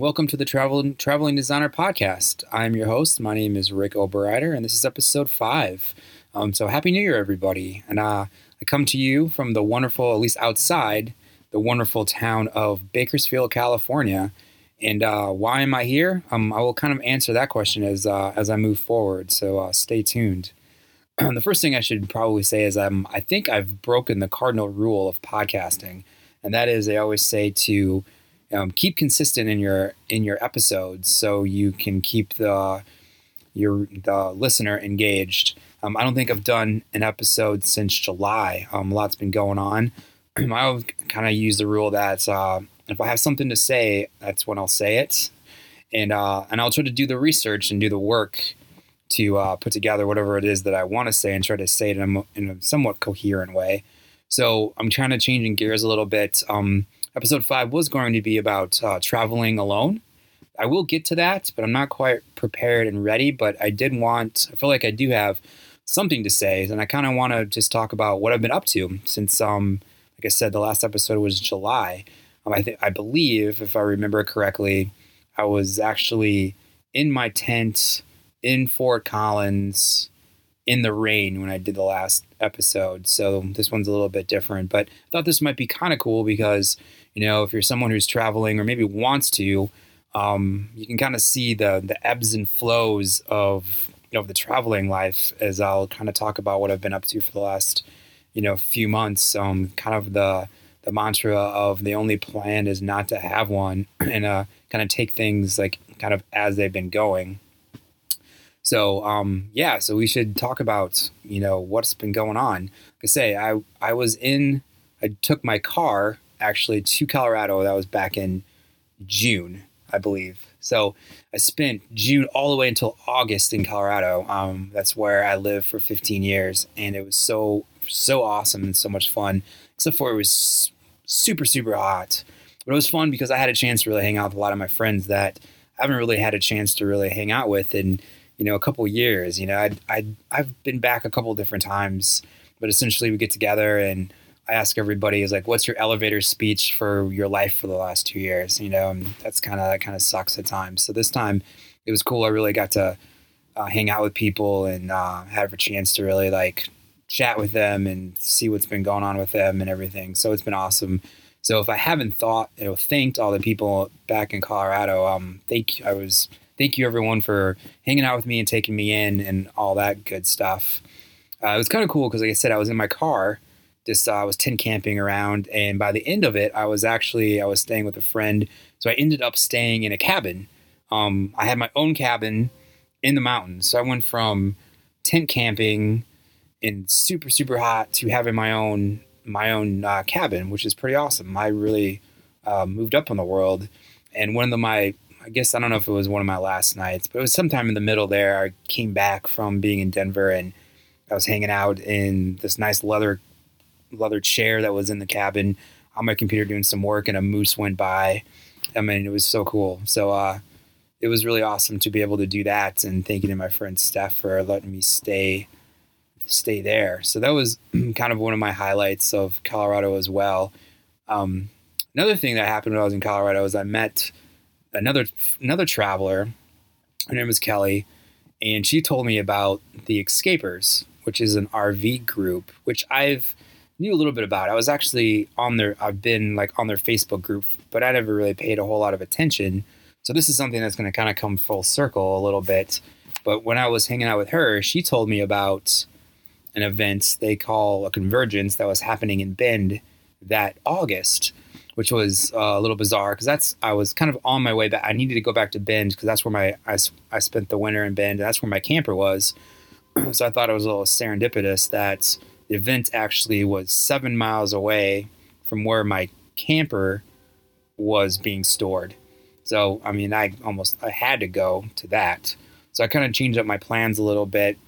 welcome to the Travel Traveling Designer Podcast. I'm your host. My name is Rick Oberreiter, and this is episode five. Um, so happy New Year, everybody! And uh, I come to you from the wonderful, at least outside the wonderful town of Bakersfield, California. And uh, why am I here? Um, I will kind of answer that question as uh, as I move forward. So uh, stay tuned. the first thing I should probably say is um, I think I've broken the cardinal rule of podcasting, and that is they always say to um, keep consistent in your in your episodes so you can keep the your the listener engaged. Um, I don't think I've done an episode since July. Um, a lot's been going on. I kind of use the rule that uh, if I have something to say, that's when I'll say it, and uh, and I'll try to do the research and do the work to uh, put together whatever it is that I want to say and try to say it in a, in a somewhat coherent way. So I'm trying to change in gears a little bit. Um, episode five was going to be about uh, traveling alone. I will get to that, but I'm not quite prepared and ready. But I did want, I feel like I do have something to say, and I kind of want to just talk about what I've been up to since, um, like I said, the last episode was July. Um, I think I believe, if I remember correctly, I was actually in my tent in Fort Collins in the rain when I did the last episode. So this one's a little bit different, but I thought this might be kind of cool because, you know, if you're someone who's traveling or maybe wants to, um, you can kind of see the the ebbs and flows of you know the traveling life as I'll kind of talk about what I've been up to for the last you know few months. Um, kind of the the mantra of the only plan is not to have one, and uh, kind of take things like kind of as they've been going. So um, yeah, so we should talk about you know what's been going on. Like I say, I I was in, I took my car actually to Colorado. That was back in June, I believe. So I spent June all the way until August in Colorado. Um, that's where I lived for 15 years, and it was so so awesome and so much fun. Except for it was super super hot, but it was fun because I had a chance to really hang out with a lot of my friends that I haven't really had a chance to really hang out with in you know, a couple years. You know, I I I've been back a couple different times, but essentially we get together and I ask everybody is like, what's your elevator speech for your life for the last two years? You know, and that's kind of that kind of sucks at times. So this time it was cool. I really got to uh, hang out with people and uh, have a chance to really like chat with them and see what's been going on with them and everything. So it's been awesome. So if I haven't thought, you know, thanked all the people back in Colorado, um, thank you. I was thank you everyone for hanging out with me and taking me in and all that good stuff. Uh, it was kind of cool because, like I said, I was in my car, just uh, I was tent camping around, and by the end of it, I was actually I was staying with a friend, so I ended up staying in a cabin. Um, I had my own cabin in the mountains, so I went from tent camping in super super hot to having my own my own uh, cabin, which is pretty awesome. I really uh, moved up in the world, and one of the, my I guess I don't know if it was one of my last nights, but it was sometime in the middle there. I came back from being in Denver and I was hanging out in this nice leather leather chair that was in the cabin on my computer doing some work and a moose went by. I mean, it was so cool. So uh, it was really awesome to be able to do that and thanking to my friend Steph for letting me stay stay there. So that was kind of one of my highlights of Colorado as well. Um, another thing that happened when I was in Colorado is I met another another traveler. Her name was Kelly, and she told me about the Xscapers, which is an RV group, which I've knew a little bit about. I was actually on their I've been like on their Facebook group, but I never really paid a whole lot of attention. So this is something that's going to kind of come full circle a little bit. But when I was hanging out with her, she told me about an event they call a convergence that was happening in Bend that August which was uh, a little bizarre because that's I was kind of on my way back. I needed to go back to Bend because that's where my I, I spent the winter in Bend. And that's where my camper was. so I thought it was a little serendipitous that event actually was seven miles away from where my camper was being stored. So I mean, I almost I had to go to that. So I kind of changed up my plans a little bit,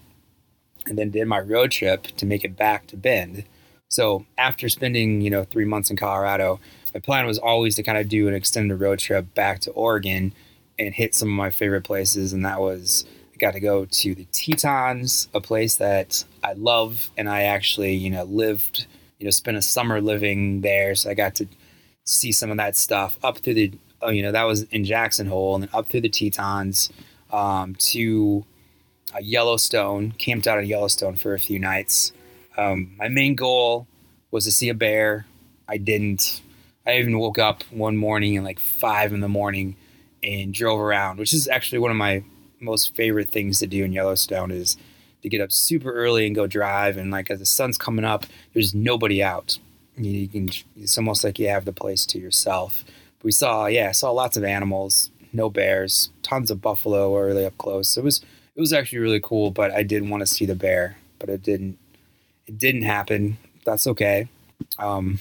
and then did my road trip to make it back to Bend. So after spending you know three months in Colorado, my plan was always to kind of do an extended road trip back to Oregon and hit some of my favorite places. And that was, got to go to the Tetons, a place that I love. And I actually, you know, lived, you know, spent a summer living there. So I got to see some of that stuff up through the, oh, you know, that was in Jackson Hole, and then up through the Tetons um, to uh, Yellowstone. Camped out at Yellowstone for a few nights. Um, my main goal was to see a bear. I didn't. I even woke up one morning at like five in the morning and drove around, which is actually one of my most favorite things to do in Yellowstone is to get up super early and go drive. And like as the sun's coming up, there's nobody out. You, can. It's almost like you have the place to yourself. But we saw, yeah, saw lots of animals, no bears, tons of buffalo early up close. It was it was actually really cool. But I did want to see the bear, but it didn't. It didn't happen. That's okay. Um,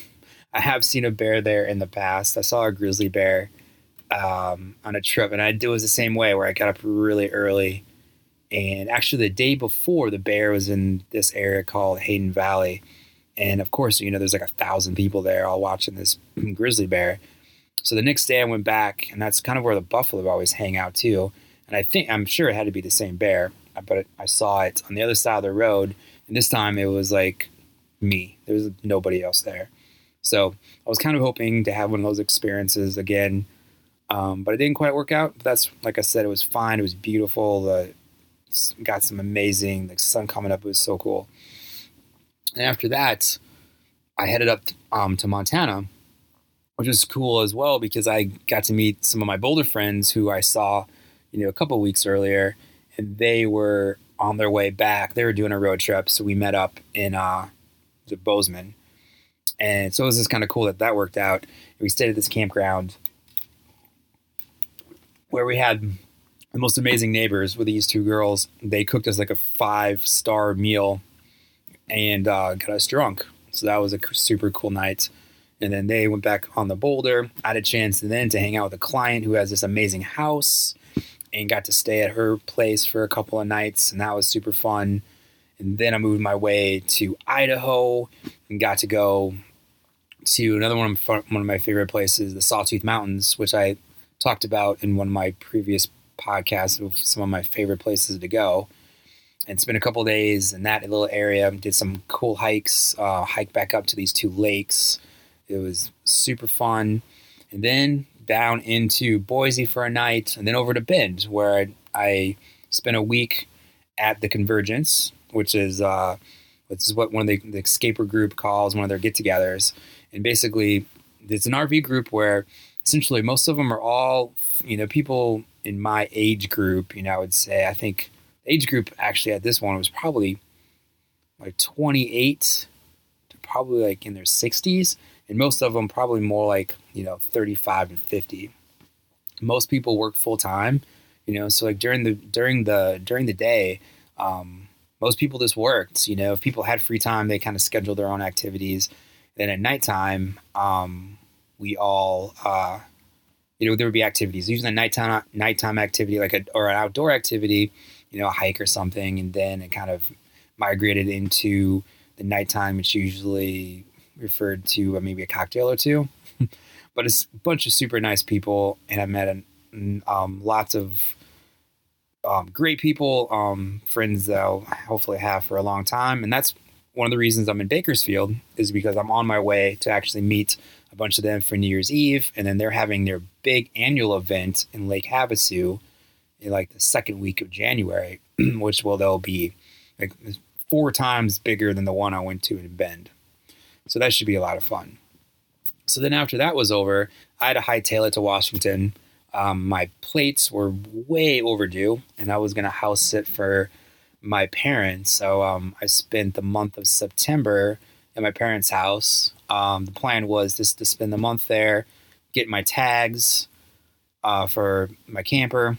I have seen a bear there in the past. I saw a grizzly bear um, on a trip, and I it was the same way where I got up really early. And actually, the day before, the bear was in this area called Hayden Valley, and of course, you know, there's like a thousand people there all watching this grizzly bear. So the next day, I went back, and that's kind of where the buffalo always hang out too. And I think I'm sure it had to be the same bear, but I saw it on the other side of the road, and this time it was like me. There was nobody else there. So I was kind of hoping to have one of those experiences again um, but it didn't quite work out. But that's like I said, it was fine. It was beautiful. The got some amazing the sun coming up. It was so cool. And after that, I headed up um, to Montana, which was cool as well because I got to meet some of my Boulder friends who I saw, you know, a couple weeks earlier, and they were on their way back. They were doing a road trip, so we met up in uh, the Bozeman, and so it was just kind of cool that that worked out. We stayed at this campground where we had the most amazing neighbors with these two girls. They cooked us like a five star meal and uh, got us drunk. So that was a super cool night. And then they went back on the boulder. I had a chance then to hang out with a client who has this amazing house and got to stay at her place for a couple of nights. And that was super fun. And then I moved my way to Idaho and got to go to another one of, one of my favorite places, the Sawtooth Mountains, which I talked about in one of my previous podcasts of some of my favorite places to go. And spent a couple days in that little area. Did some cool hikes. Uh, hiked back up to these two lakes. It was super fun. And then down into Boise for a night, and then over to Bend, where I, I spent a week at the Convergence, which is uh, which is what one of the, the escaper group calls one of their get-togethers. And basically, it's an RV group where essentially most of them are all you know people in my age group you know i would say i think age group actually at this one was probably like 28 to probably like in their 60s and most of them probably more like you know 35 and 50 most people work full time you know so like during the during the during the day um, most people just worked you know if people had free time they kind of scheduled their own activities. Then at nighttime um, we all, uh, you know, there would be activities, usually a nighttime nighttime activity, like a or an outdoor activity, you know, a hike or something, and then it kind of migrated into the nighttime. It's usually referred to uh, maybe a cocktail or two, but it's a bunch of super nice people, and I've met an, um, lots of um, great people, um, friends that I'll hopefully have for a long time, and that's one of the reasons I'm in Bakersfield is because I'm on my way to actually meet a bunch of them for New Year's Eve, and then they're having their big annual event in Lake Havasu in like the second week of January, which will they'll be like four times bigger than the one I went to in Bend. So that should be a lot of fun. So then after that was over, I had to hightail it to Washington. Um, my plates were way overdue, and I was gonna house sit for my parents. So um, I spent the month of September at my parents' house. Um, the plan was just to spend the month there, get my tags uh, for my camper.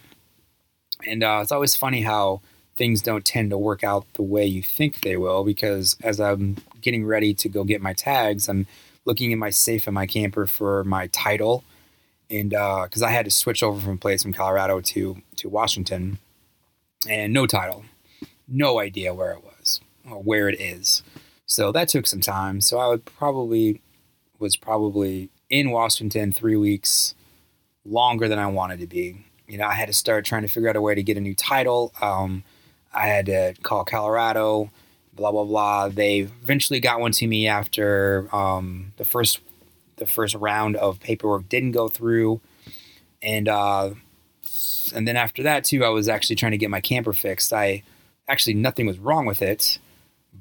And uh, it's always funny how things don't tend to work out the way you think they will because as I'm getting ready to go get my tags, I'm looking in my safe in my camper for my title. And because uh, I had to switch over from place from Colorado to, to Washington and no title, no idea where it was or where it is. So that took some time. So I would probably was probably in Washington three weeks longer than I wanted to be. You know, I had to start trying to figure out a way to get a new title. Um, I had to call Colorado, blah blah blah. They eventually got one to me after um, the first the first round of paperwork didn't go through. and uh, and then after that too, I was actually trying to get my camper fixed. I actually nothing was wrong with it,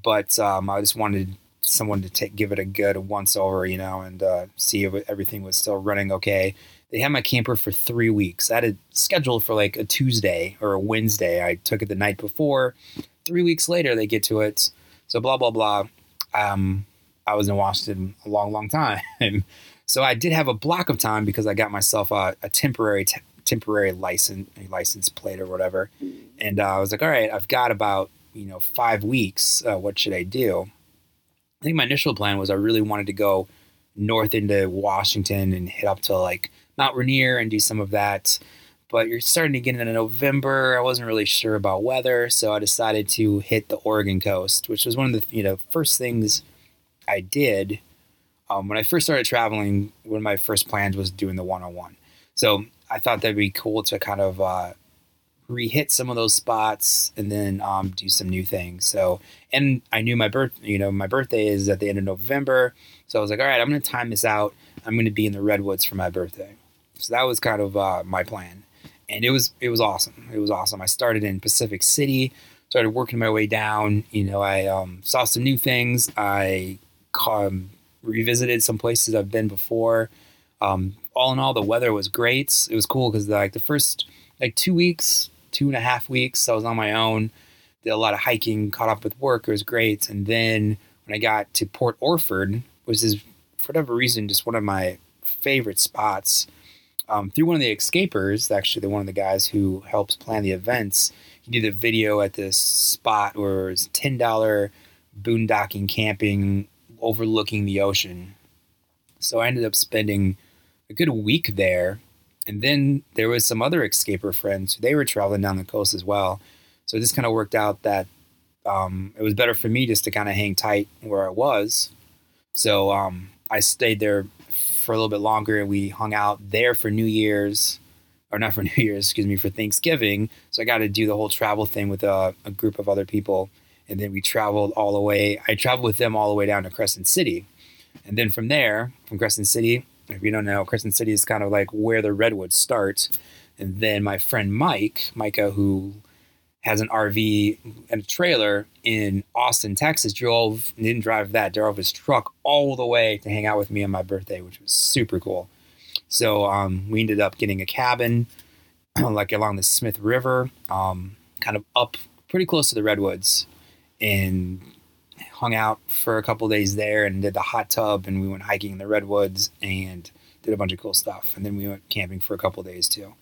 but um, I just wanted someone to take give it a good once over, you know, and uh, see if everything was still running okay. They had my camper for three weeks. I had it scheduled for like a Tuesday or a Wednesday. I took it the night before. Three weeks later, they get to it. So blah blah blah. Um, I was in Washington a long, long time. so I did have a block of time because I got myself a, a temporary t- temporary license license plate or whatever, and uh, I was like, all right, I've got about you know five weeks. Uh, what should I do? I think my initial plan was I really wanted to go north into Washington and hit up to like Mount Rainier and do some of that. But you're starting to get into November. I wasn't really sure about weather, so I decided to hit the Oregon coast, which was one of the you know first things I did um, when I first started traveling. One of my first plans was doing the one-oh-one. So I thought that'd be cool to kind of uh, re-hit some of those spots and then um, do some new things. So, and I knew my birth, you know, my birthday is at the end of November, so I was like, all right, I'm going to time this out. I'm going to be in the redwoods for my birthday. So that was kind of uh, my plan, and it was it was awesome. It was awesome. I started in Pacific City, started working my way down. You know, I um, saw some new things. I um, revisited some places I've been before. Um, all in all, the weather was great. It was cool because like the first like two weeks, two and a half weeks, I was on my own. Did a lot of hiking, caught up with work. It was great. And then when I got to Port Orford, which is for whatever reason just one of my favorite spots um, through one of the Xscapers, actually, one of the guys who helps plan the events, he did a video at this spot where it was ten dollar boondocking camping overlooking the ocean. So I ended up spending a good week there, and then there was some other escaper friends. They were traveling down the coast as well. So it just kind of worked out that um, it was better for me just to kind of hang tight where I was. So um, I stayed there for a little bit longer and we hung out there for New Year's or not for New Year's, excuse me, for Thanksgiving. So I got to do the whole travel thing with a, a, group of other people. And then we traveled all the way. I traveled with them all the way down to Crescent City. And then from there, from Crescent City, if you don't know, Crescent City is kind of like where the redwoods start. And then my friend Mike, Micah, who has an RV and a trailer in Austin, Texas, drove, didn't drive that, drove his truck all the way to hang out with me on my birthday, which was super cool. So um, we ended up getting a cabin like along the Smith River, um, kind of up pretty close to the Redwoods, and hung out for a couple days there and did the hot tub, and we went hiking in the Redwoods and did a bunch of cool stuff. And then we went camping for a couple days too.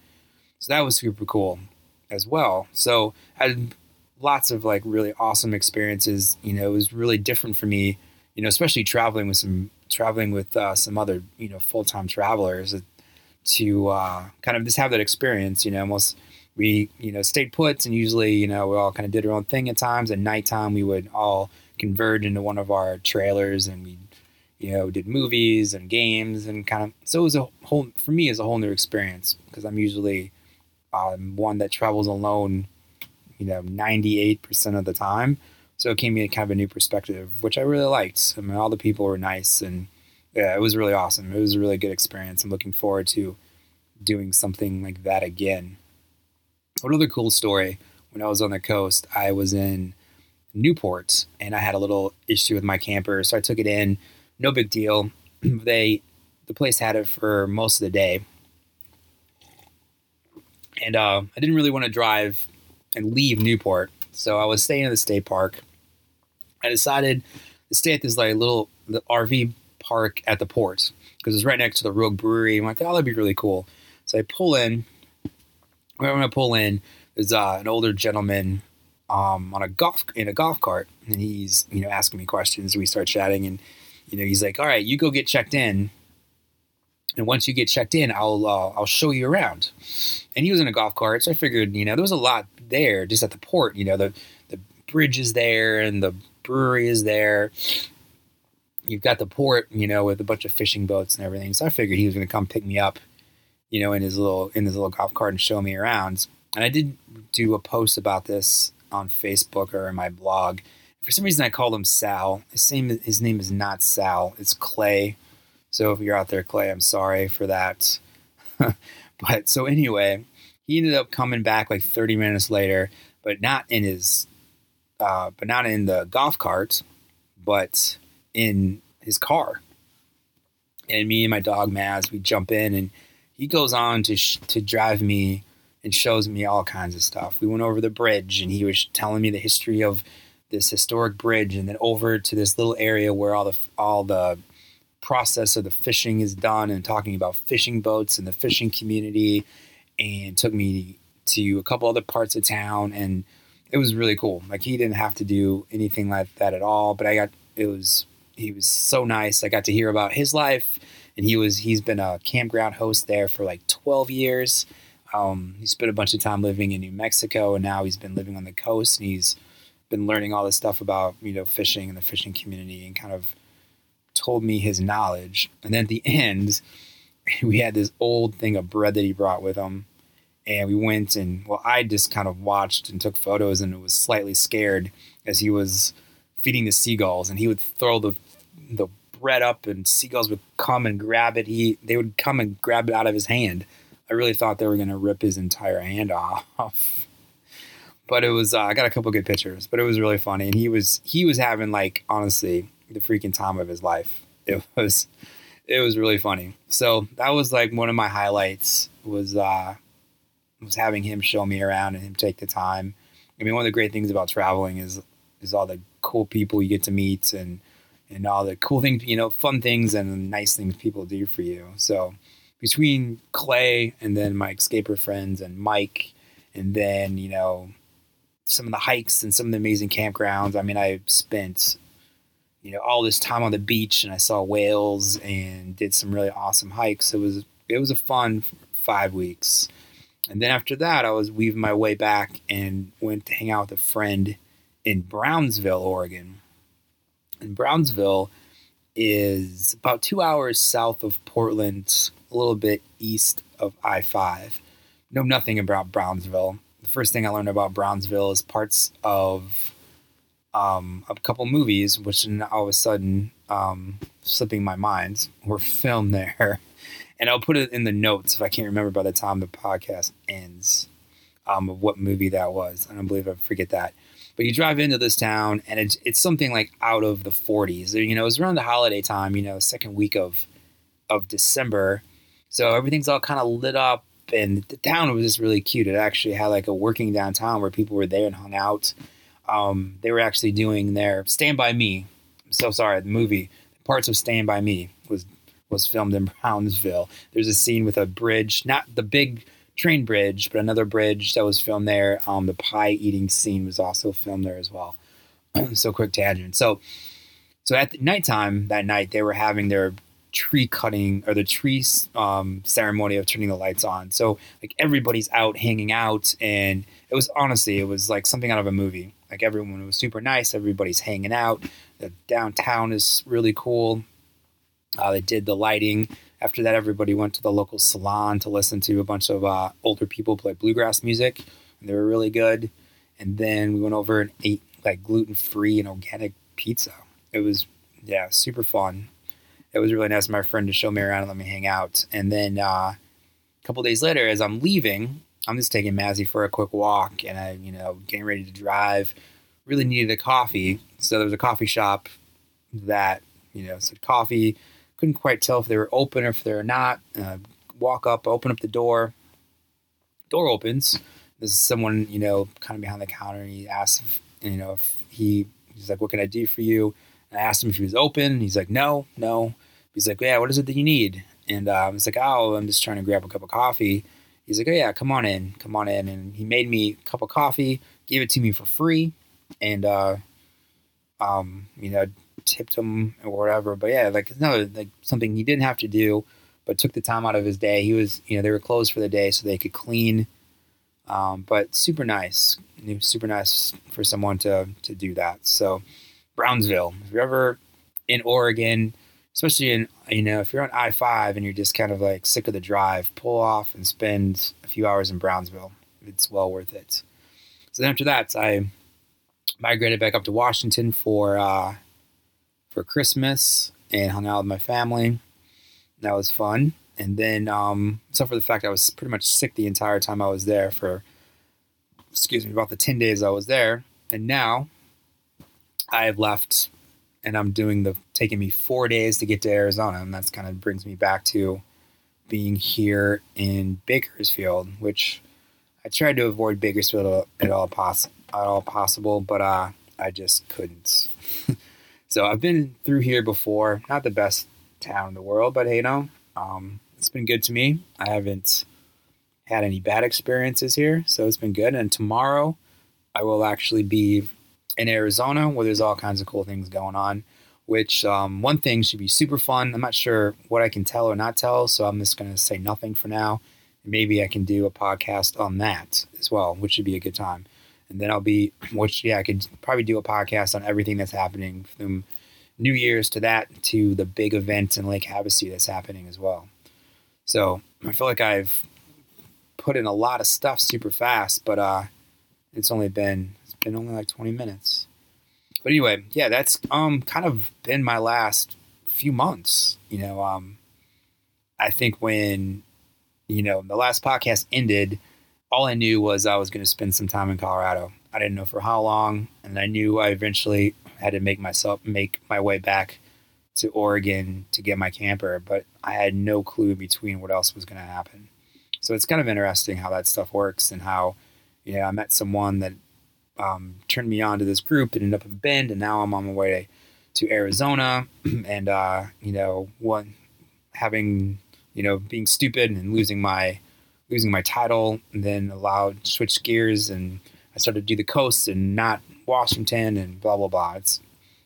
So that was super cool as well. So I had lots of like really awesome experiences. You know, it was really different for me. You know, especially traveling with some traveling with uh, some other you know full time travelers to uh, kind of just have that experience. You know, almost we you know stayed put and usually you know we all kind of did our own thing at times. At nighttime, we would all converge into one of our trailers and we you know did movies and games and kind of so it was a whole for me is a whole new experience because I'm usually um, one that travels alone, you know, 98% of the time. So it gave me kind of a new perspective, which I really liked. I mean, all the people were nice and yeah, it was really awesome. It was a really good experience. I'm looking forward to doing something like that again. Another cool story when I was on the coast, I was in Newport and I had a little issue with my camper. So I took it in, no big deal. they, the place had it for most of the day and uh, I didn't really want to drive and leave Newport, so I was staying in the state park. I decided to stay at this like little the RV park at the port because it's right next to the Rogue Brewery. I'm like, oh, that'd be really cool. So I pull in. When I pull in, there's uh, an older gentleman um, on a golf in a golf cart, and he's you know asking me questions. We start chatting, and you know he's like, "All right, you go get checked in." and once you get checked in, I'll uh, I'll show you around. And he was in a golf cart, so I figured you know there was a lot there just at the port. You know the the bridge is there and the brewery is there. You've got the port, you know, with a bunch of fishing boats and everything. So I figured he was going to come pick me up, you know, in his little in his little golf cart and show me around. And I did do a post about this on Facebook or in my blog. For some reason, I called him Sal. His name his name is not Sal. It's Clay. So if you're out there, Clay, I'm sorry for that. But so anyway, he ended up coming back like 30 minutes later, but not in his, uh, but not in the golf cart, but in his car. And me and my dog Maz, we jump in, and he goes on to sh- to drive me and shows me all kinds of stuff. We went over the bridge, and he was telling me the history of this historic bridge, and then over to this little area where all the all the process of the fishing is done, and talking about fishing boats and the fishing community, and took me to a couple other parts of town, and it was really cool. Like he didn't have to do anything like that at all, but I got it was he was so nice. I got to hear about his life, and he was he's been a campground host there for like 12 years. Um, he spent a bunch of time living in New Mexico, and now he's been living on the coast, and he's been learning all this stuff about you know fishing and the fishing community, and kind of told me his knowledge. And then at the end, we had this old thing of bread that he brought with him, and we went and well, I just kind of watched and took photos, and was slightly scared as he was feeding the seagulls, and he would throw the the bread up and seagulls would come and grab it. He they would come and grab it out of his hand. I really thought they were going to rip his entire hand off. but it was uh, I got a couple good pictures, but it was really funny and he was he was having like honestly the freaking time of his life. It was it was really funny. So that was like one of my highlights was uh was having him show me around and him take the time. I mean one of the great things about traveling is is all the cool people you get to meet and and all the cool things, you know, fun things and nice things people do for you. So between Clay and then my escaper friends and Mike, and then you know some of the hikes and some of the amazing campgrounds. I mean, I spent you know all this time on the beach and I saw whales and did some really awesome hikes. It was it was a fun five weeks. And then after that, I was weaving my way back and went to hang out with a friend in Brownsville, Oregon and Brownsville is about two hours south of Portland, a little bit east of I 5. Know nothing about Brownsville. The first thing I learned about Brownsville is parts of um, a couple movies, which all of a sudden, um, slipping my mind, were filmed there. And I'll put it in the notes if I can't remember by the time the podcast ends um, of what movie that was. I don't believe I forget that. But you drive into this town, and it's it's something like out of the 40s. You know, it was around the holiday time. You know, second week of of December, so everything's all kind of lit up, and the town was just really cute. It actually had like a working downtown where people were there and hung out. Um, they were actually doing their Stand by Me. I'm so sorry, the movie parts of Stand by Me was was filmed in Brownsville. There's a scene with a bridge, not the big train bridge, but another bridge that was filmed there. Um, the pie eating scene was also filmed there as well. so quick tangent. So, so at nighttime that night, they were having their tree cutting or the tree um, ceremony of turning the lights on. So like everybody's out hanging out, and it was honestly it was like something out of a movie. Like everyone was super nice. Everybody's hanging out. The downtown is really cool. Uh, they did the lighting after that, everybody went to the local salon to listen to a bunch of uh, older people play bluegrass music. And they were really good. And then we went over and ate like gluten free and organic pizza. It was, yeah, super fun. It was really nice of my friend to show me around and let me hang out. And then uh, a couple days later, as I'm leaving, I'm just taking Mazzy for a quick walk and I, you know, getting ready to drive. Really needed a coffee. So there was a coffee shop that, you know, said coffee couldn't quite tell if they were open or if they're not. Uh, walk up, open up the door. Door opens. There's someone, you know, kind of behind the counter. And he asks, if, you know, if he, he's like, what can I do for you? I asked him if he was open. He's like, no, no. He's like, yeah, what is it that you need? And I was like, oh, I'm just trying to grab a cup of coffee. He's like, oh, yeah, come on in, come on in. And he made me a cup of coffee, gave it to me for free. And, uh, um, you know, tipped him or whatever. But yeah, like no, like something he didn't have to do, but took the time out of his day. He was, you know, they were closed for the day so they could clean. Um, but super nice, super nice for someone to to do that. So Brownsville, if you're ever in Oregon, especially in you know if you're on I five and you're just kind of like sick of the drive, pull off and spend a few hours in Brownsville. It's well worth it. So then after that, I migrated back up to Washington for uh, for Christmas and hung out with my family. That was fun. And then, um, except for the fact I was pretty much sick the entire time I was there for, excuse me, about the 10 days I was there. And now I have left and I'm doing the, taking me four days to get to Arizona. And that's kind of brings me back to being here in Bakersfield, which I tried to avoid Bakersfield at all, poss- at all possible, but uh, I just couldn't. so I've been through here before. Not the best town in the world, but hey, you know, um, it's been good to me. I haven't had any bad experiences here, so it's been good. And tomorrow, I will actually be in Arizona, where there's all kinds of cool things going on. Which um, one thing should be super fun. I'm not sure what I can tell or not tell, so I'm just going to say nothing for now. Maybe I can do a podcast on that as well, which should be a good time. And then I'll be, which yeah, I could probably do a podcast on everything that's happening from New Year's to that to the big event in Lake Havasu that's happening as well. So I feel like I've put in a lot of stuff super fast, but uh, it's only been been only like 20 minutes. But anyway, yeah, that's um kind of been my last few months. You know, um, I think when you know the last podcast ended, all I knew was I was going to spend some time in Colorado. I didn't know for how long, and I knew I eventually had to make myself make my way back to Oregon to get my camper, but I had no clue between what else was going to happen. So it's kind of interesting how that stuff works and how, you know, I met someone that um, turned me on to this group and ended up in Bend, and now I'm on my way to Arizona, and uh, you know, one having you know being stupid and losing my losing my title, and then allowed switch gears, and I started to do the coast and not Washington, and blah blah blah. It's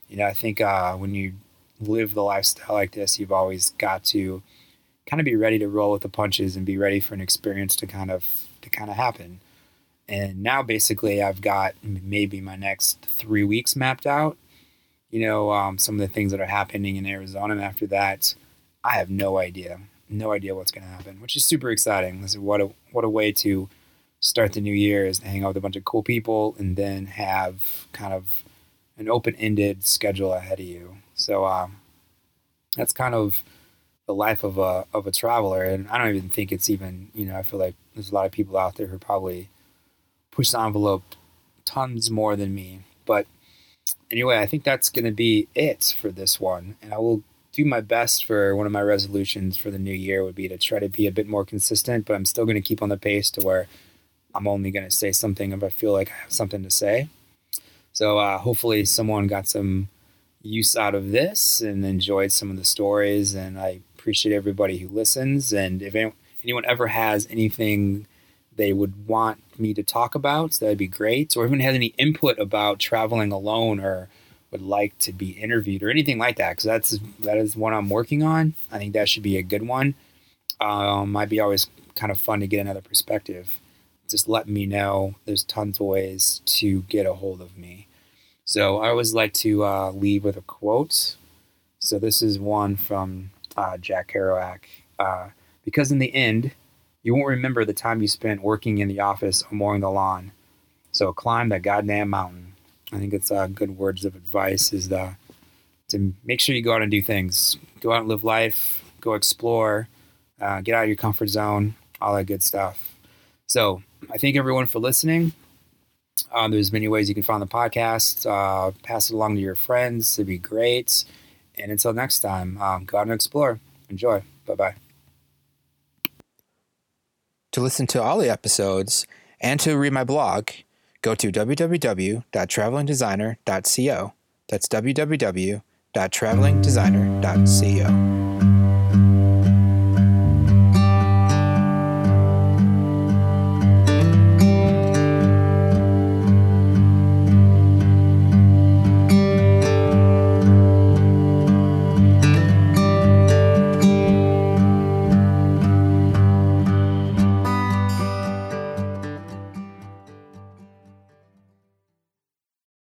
you know, I think uh, when you live the lifestyle like this, you've always got to kind of be ready to roll with the punches and be ready for an experience to kind of to kind of happen. And now basically I've got maybe my next three weeks mapped out. You know, um, some of the things that are happening in Arizona. And after that, I have no idea, no idea what's going to happen, which is super exciting. This is what a what a way to start the new year is to hang out with a bunch of cool people and then have kind of an open-ended schedule ahead of you. So um, that's kind of the life of a of a traveler, and I don't even think it's even you know I feel like there's a lot of people out there who probably push the envelope tons more than me. But anyway, I think that's going to be it for this one. And I will do my best for one of my resolutions for the new year would be to try to be a bit more consistent, but I'm still going to keep on the pace to where I'm only going to say something if I feel like I have something to say. So uh, hopefully someone got some use out of this and enjoyed some of the stories. And I appreciate everybody who listens. And if anyone ever has anything they would want me to talk about, so that'd be great. Or even has any input about traveling alone or would like to be interviewed or anything like that, because that's that is one I'm working on. I think that should be a good one. Um, might be always kind of fun to get another perspective. Just let me know. There's tons of ways to get a hold of me. So I always like to uh, leave with a quote. So this is one from uh, Jack Kerouac. Uh, because in the end, you won't remember the time you spent working in the office or mowing the lawn. So climb that goddamn mountain. I think it's uh, good words of advice is the, to make sure you go out and do things. Go out and live life. Go explore. Uh, get out of your comfort zone. All that good stuff. So I thank everyone for listening. Um, there's many ways you can find the podcast. Uh, pass it along to your friends. It'd be great. And until next time, um, go out and explore. Enjoy. Bye bye. To listen to all the episodes and to read my blog, go to www.travelingdesigner.co. That's www.travelingdesigner.co.